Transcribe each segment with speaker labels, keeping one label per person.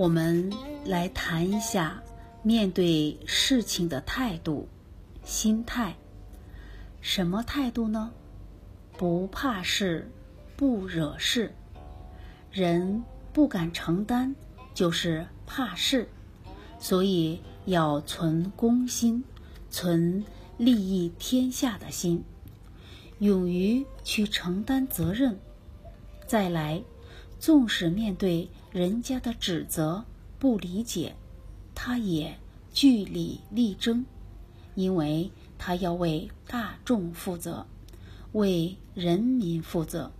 Speaker 1: 我们来谈一下面对事情的态度、心态。什么态度呢？不怕事，不惹事。人不敢承担，就是怕事。所以要存公心，存利益天下的心，勇于去承担责任。再来，纵使面对人家的指责、不理解，他也据理力争，因为他要为大众负责，为人民负责。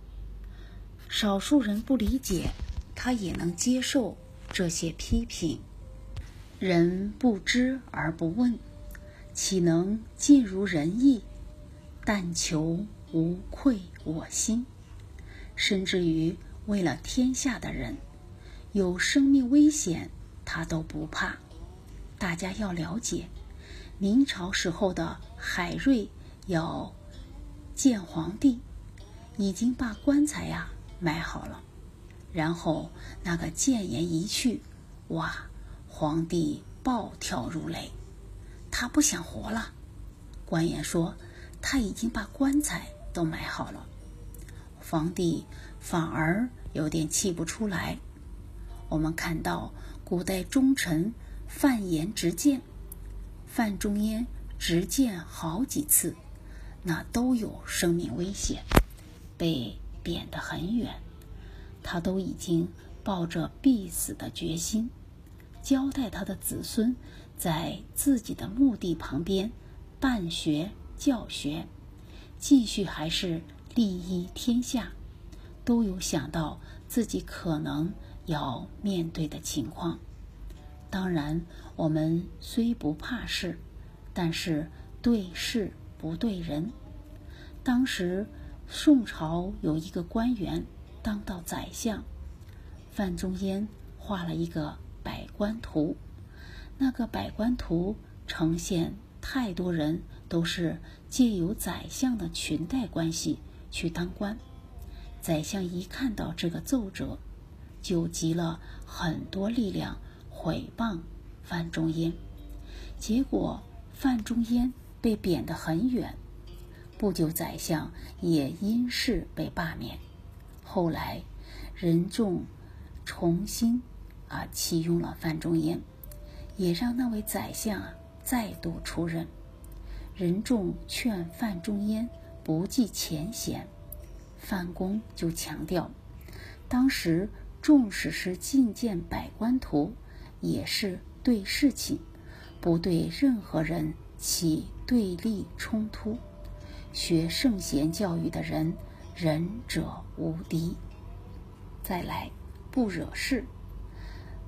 Speaker 1: 少数人不理解，他也能接受这些批评。人不知而不问，岂能尽如人意？但求无愧我心。甚至于为了天下的人，有生命危险，他都不怕。大家要了解，明朝时候的海瑞要见皇帝，已经把棺材呀埋好了，然后那个谏言一去，哇！皇帝暴跳如雷，他不想活了。官员说他已经把棺材都埋好了。皇帝反而有点气不出来。我们看到古代忠臣范言直谏，范仲淹直谏好几次，那都有生命危险，被贬得很远，他都已经抱着必死的决心。交代他的子孙，在自己的墓地旁边办学教学，继续还是利益天下，都有想到自己可能要面对的情况。当然，我们虽不怕事，但是对事不对人。当时宋朝有一个官员当到宰相，范仲淹画了一个。百官图，那个百官图呈现太多人都是借由宰相的裙带关系去当官。宰相一看到这个奏折，就集了很多力量毁谤范仲淹。结果范仲淹被贬得很远，不久宰相也因事被罢免。后来人众重新。啊，启用了范仲淹，也让那位宰相啊再度出任。人众劝范仲淹不计前嫌，范公就强调，当时纵使是觐见百官图，也是对事情，不对任何人起对立冲突。学圣贤教育的人，仁者无敌。再来，不惹事。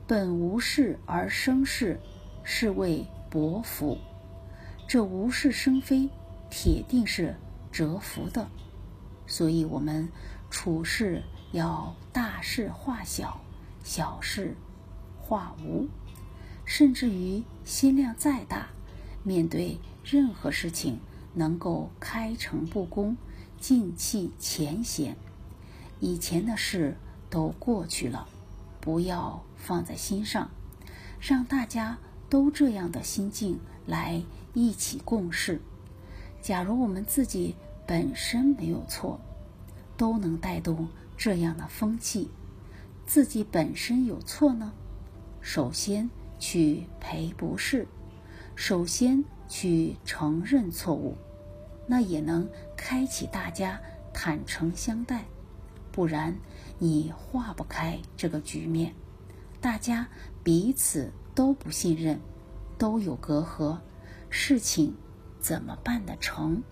Speaker 1: 本无事而生事，是谓薄福。这无事生非，铁定是折福的。所以，我们处事要大事化小，小事化无。甚至于心量再大，面对任何事情，能够开诚布公，尽弃前嫌。以前的事都过去了。不要放在心上，让大家都这样的心境来一起共事。假如我们自己本身没有错，都能带动这样的风气。自己本身有错呢，首先去赔不是，首先去承认错误，那也能开启大家坦诚相待。不然，你化不开这个局面，大家彼此都不信任，都有隔阂，事情怎么办得成？